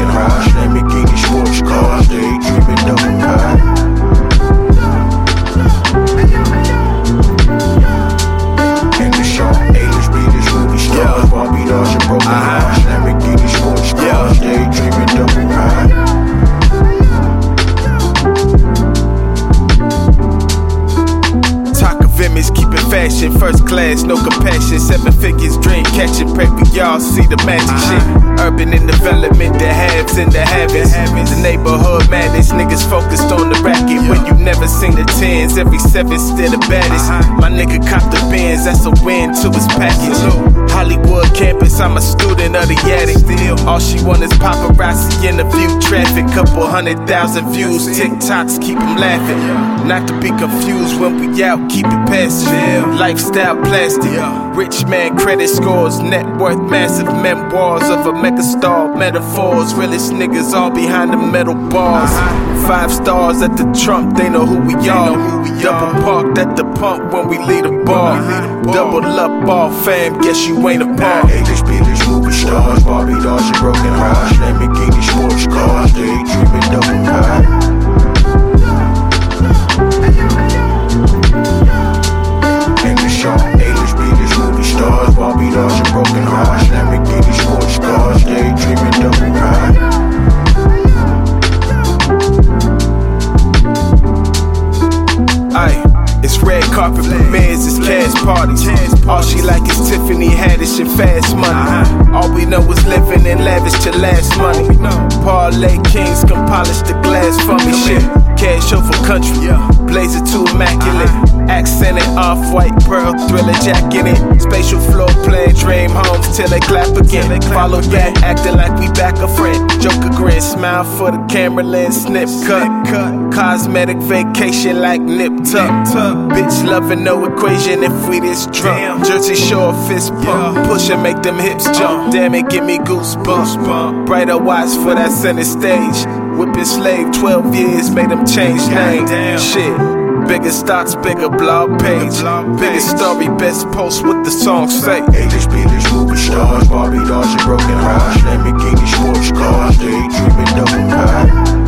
see the magic shit. Uh-huh. Urban in development, the haves and the havens. The neighborhood madness, niggas focused on the racket. When you never seen the tens, every seven still the baddest. My nigga cop the bins, that's a win to his package. Hollywood campus, I'm a student of the attic. All she want is paparazzi in the view traffic. Couple hundred thousand views, TikToks keep 'em laughing. Not to be confused when we out, keep it passive. Lifestyle plastic, rich man credit scores, net worth massive memoirs of a megastar. Metaphors, realest niggas all behind the metal bars. Five stars at the trunk, they know who we are. Double parked at the pump when we leave the bar. Double up all fam, guess you ain't a part. English, English movie stars, Barbie dolls and broken hearts, Lamborghini sports cars, daydreaming double pie. Carpet premieres, it's cash parties. All she like is Tiffany Haddish and fast money. All we know is living in lavish to last money. Parlay kings can polish the glass for me. Shit, cash over country, Yeah. blazer too immaculate. Uh-huh. Accented off-white pearl thriller jacket it. Spatial floor plan, dream homes till they clap again. they Follow that, acting like we back a friend. Joker grin, smile for the camera lens, snip cut, cut. Cosmetic vacation like nip tuck, tuck. Bitch loving no equation if we this drunk. Jersey Shore fist pump, push and make them hips jump. Uh-huh. Damn it, give me goosebumps. Brighter watch for that center stage. Whipping slave 12 years, made him change name. Shit. Bigger stocks, bigger blog page. Bigger story, best post with the song say. English, English movie stars, Barbie dolls and broken hearts, Lamborghini sports cars, daydreaming double pie.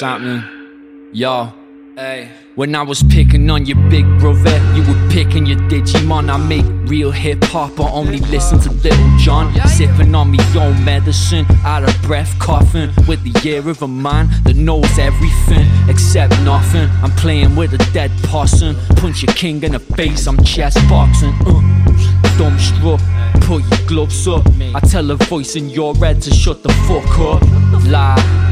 Happening? Yo, hey. When I was picking on your big brother, you were picking your Digimon. I make real hip hop, I only listen to Little John. Sipping on me own medicine, out of breath, coughing with the ear of a man that knows everything except nothing. I'm playing with a dead possum. Punch your king in the face, I'm chess boxing. Uh, dumbstruck, put your gloves up. I tell a voice in your head to shut the fuck up. Lie.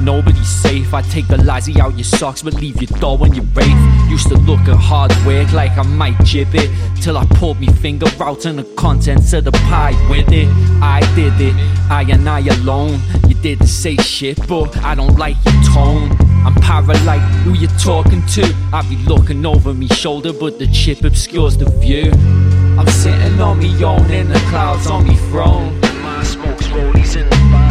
Nobody's safe. I take the lazy out your socks, but leave your door when you rave. Used to look at hard work like I might jib it. Till I pulled me finger out and the contents of the pie with it. I did it, I and I alone. You didn't say shit, but I don't like your tone. I'm paralyzed, who you talking to? I be looking over me shoulder, but the chip obscures the view. I'm sitting on me own in the clouds on me throne. My smokes rollies in the.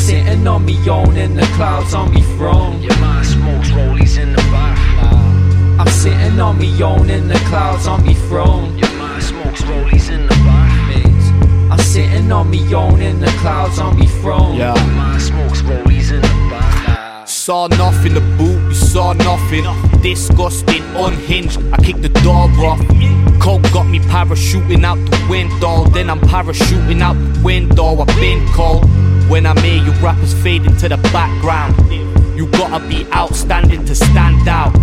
I'm sitting on me own in the clouds on me throne. Yeah, my smokes rollies in the bath. I'm sitting on me own in the clouds on me throne. Yeah, my smokes rollies in the bathmates. I'm sitting on me own in the clouds on me throne. Yeah. my smokes rollies in the bath. Saw nothing, the boot, you saw nothing. Disgusting, unhinged, I kicked the door off. Coke got me parachuting out the window. Then I'm parachuting out the window. I've been cold. When I'm here, you rappers fade into the background. You gotta be outstanding to stand out.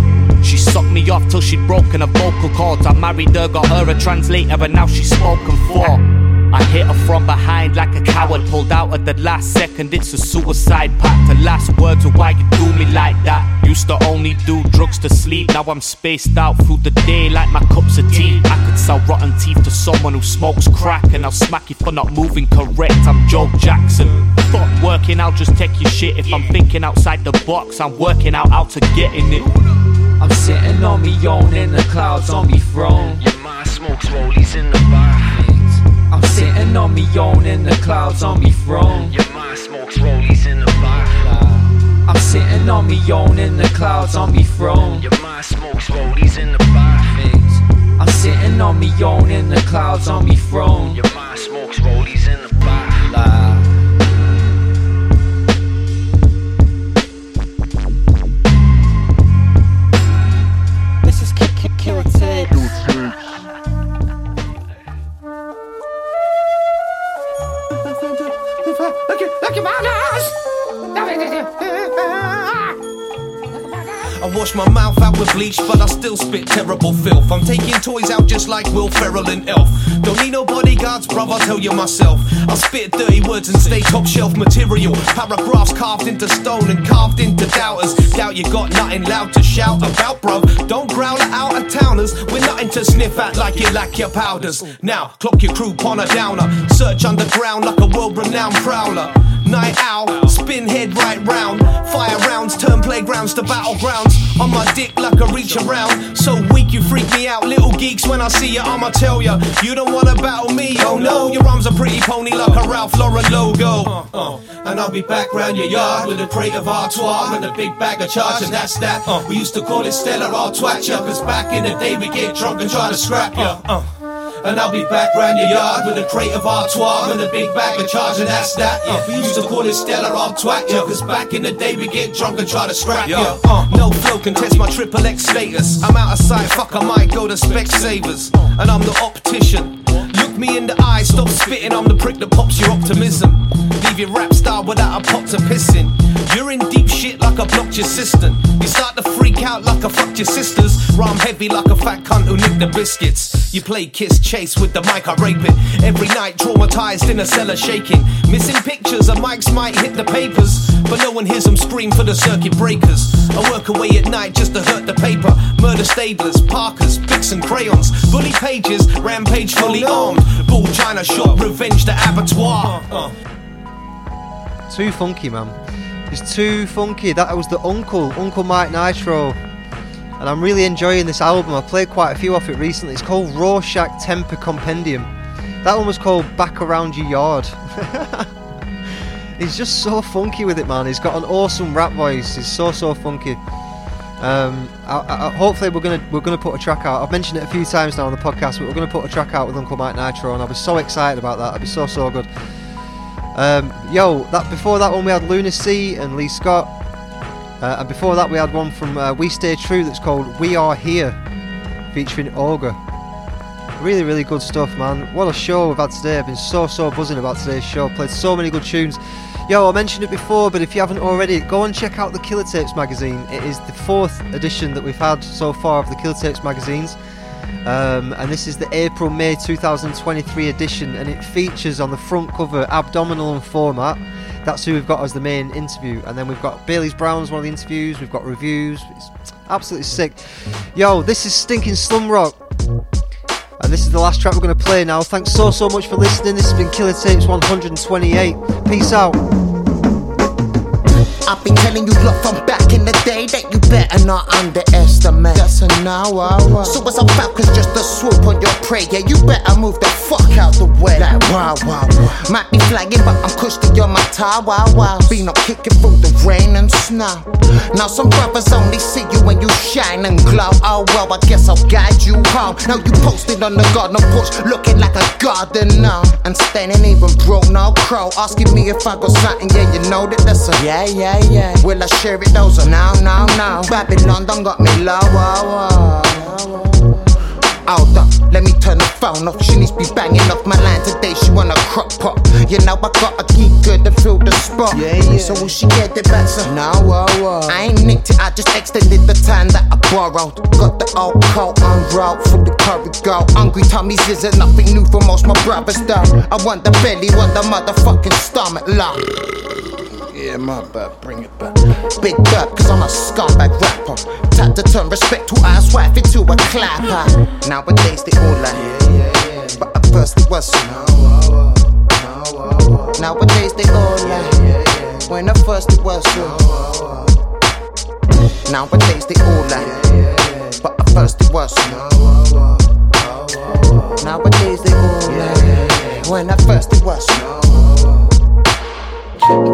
She sucked me off till she'd broken her vocal cords. I married her, got her a translator, and now she's spoken for. I hit her from behind like a coward, pulled out at the last second. It's a suicide pact. The last words are why you do me like that. Used to only do drugs to sleep. Now I'm spaced out through the day like my cups of tea. I could sell rotten teeth to someone who smokes crack, and I'll smack you for not moving correct. I'm Joe Jackson. Fuck working I'll just take your shit. If I'm thinking outside the box, I'm working out how to get in it. I'm sitting on me own in the clouds on me throne. Yeah, my smokes rollies in the bathmates. I'm sitting on me own in the clouds on me throne. Yeah, my smokes rollies in the bath. I'm sitting on me own in the clouds on me throne. Yeah, my smokes rollies in the bathmates. I'm sitting on me own in the clouds on me throne. Yeah, my smokes rollies in the bath. Spit terrible filth. I'm taking toys out just like Will Ferrell and Elf. Don't need no bodyguards, bruv, I'll tell you myself. I spit dirty words and stay top shelf material. Paragraphs carved into stone and carved into doubters. Doubt you got nothing loud to shout about, bruv. Don't growl at out of towners. We're nothing to sniff at like you lack your powders. Now, clock your crew on a downer. Search underground like a world renowned prowler. Night owl, spin head right round. Fire rounds turn playgrounds to battlegrounds. On my dick like a reach around. So weak you freak me out, little geeks. When I see ya, I'ma tell ya. You don't wanna battle me, oh no. Your arms are pretty pony like a Ralph Lauren logo. Uh, and I'll be back round your yard with a crate of artois and a big bag of charge, and that's that. Uh, we used to call it Stella, ya. Cause back in the day we get drunk and try to scrap ya. And I'll be back round your yard with a crate of artois and a big bag of charge, and that's that. Uh, we used to call it Stella, I'll twat ya. Cause back in the day we get drunk and try to scrap ya. Uh, no flow can test my triple X status. I'm out of sight, fuck, I might go to Specsavers. And I'm the optician. Me in the eye, stop spitting, I'm the prick that pops your optimism. Leave your rap style without a pot to piss in. You're in deep shit like I blocked your assistant. You start to freak out like I fucked your sisters. Rhyme heavy like a fat cunt who nicked the biscuits. You play kiss chase with the mic, I rape it. Every night, traumatized in a cellar shaking. Missing pictures, and mics might hit the papers. But no one hears them scream for the circuit breakers. I work away at night just to hurt the paper. Murder stablers, parkers, picks and crayons. Bully pages, rampage fully oh, armed. Bull China revenge the abattoir. Too funky, man. It's too funky. That was the Uncle, Uncle Mic Nitro. And I'm really enjoying this album. I played quite a few off it recently. It's called Rorschach Temper Compendium. That one was called Back Around Your Yard. He's just so funky with it, man. He's got an awesome rap voice. He's so so funky. Um, I, I, hopefully we're gonna we're gonna put a track out. I've mentioned it a few times now on the podcast, but we're gonna put a track out with Uncle Mic Nitro, and I'll be so excited about that. I'll be so so good. Um, yo, that before that one we had Lunar C and Lee Scott, uh, and before that we had one from uh, We Stay True that's called We Are Here, featuring Ogre. Really, really good stuff, man. What a show we've had today. I've been so, so buzzing about today's show. Played so many good tunes. Yo, I mentioned it before, but if you haven't already, go and check out the Killa Tapes magazine. It is the fourth edition that we've had so far of the Killa Tapes magazines. Um, and this is the April May 2023 edition, and it features on the front cover Abdominal and Format. That's who we've got as the main interview, and then we've got Bailey's Brown's one of the interviews. We've got reviews. It's absolutely sick. Yo, this is Stinkin Slumrok. And this is the last track we're going to play now. Thanks so, so much for listening. This has been Killa Tapes 128. Peace out. I've been telling you lot from back in the day that you better not underestimate. That's a now hour. So as a falcon's just a swoop on your prey, yeah, you better move the fuck out the way. Like wow, wow, wow. Might be flagging, but I'm cushy on my tie, wow, wow. Been up kicking through the rain and snow. Now some brothers only see you when you shine and glow. Oh well, I guess I'll guide you home. Now you posted on the garden porch, looking like a gardener. And standing even broke, no crow. Asking me if I got something, yeah, you know that that's a yeah, yeah, yeah. Will I share it? Those are now, now, now. Babylon done got me low, wow, wow. Hold up, let me turn the phone off. She needs to be banging off my line today. She want a crock pot. You know I gotta keep good to fill the spot. Yeah, yeah. So will she get it back? So now, whoa, whoa. I ain't nicked it. I just extended the time that I borrowed. Got the old coat unrolled for the curry go. Hungry tummies isn't nothing new for most my brothers though. I want the belly, want the motherfucking stomach lock. Yeah, my bad, bring it back. Big up, cause I'm a scumbag rapper. Time to turn respect to ass wife into a clapper. Nowadays they all like, yeah but at first it was Nowadays they all like, when at first it was Nowadays they all like, but at first it was Nowadays they all like, when at first it was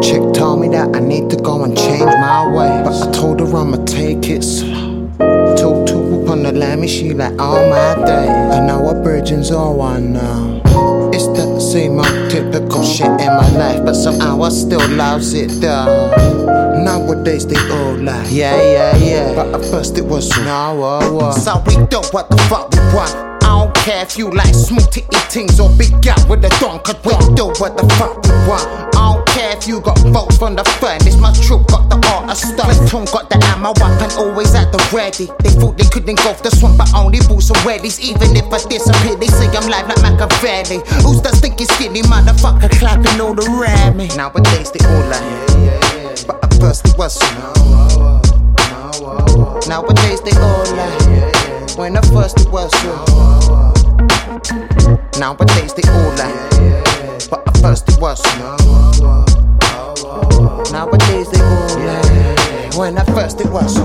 Chick told me that I need to go and change my ways. But I told her I'ma take it slow. Took two up on the lammy, she like all my days. I know what virgins all I know. It's the same old typical shit in my life, but somehow I still loves it though. Nowadays they all like, yeah, yeah, yeah. But at first it was no, oh, oh. So we do what the fuck we want. I don't care if you like smooth to eat things or big out with a donk. We do what the fuck we want. Care if you got votes from the furnace. My troop got the art of stuff. Platoon got the ammo weapon always at the ready. They thought they couldn't go the swamp, but only boots and wellies. Even if I disappear, they say I'm live like Machiavelli. Who's the stinky skinny motherfucker clapping all around me? Nowadays they all like, but at first it was Nowadays they all like, when at first it was Nowadays they all like, but at first it was Nowadays they all like, when at first it was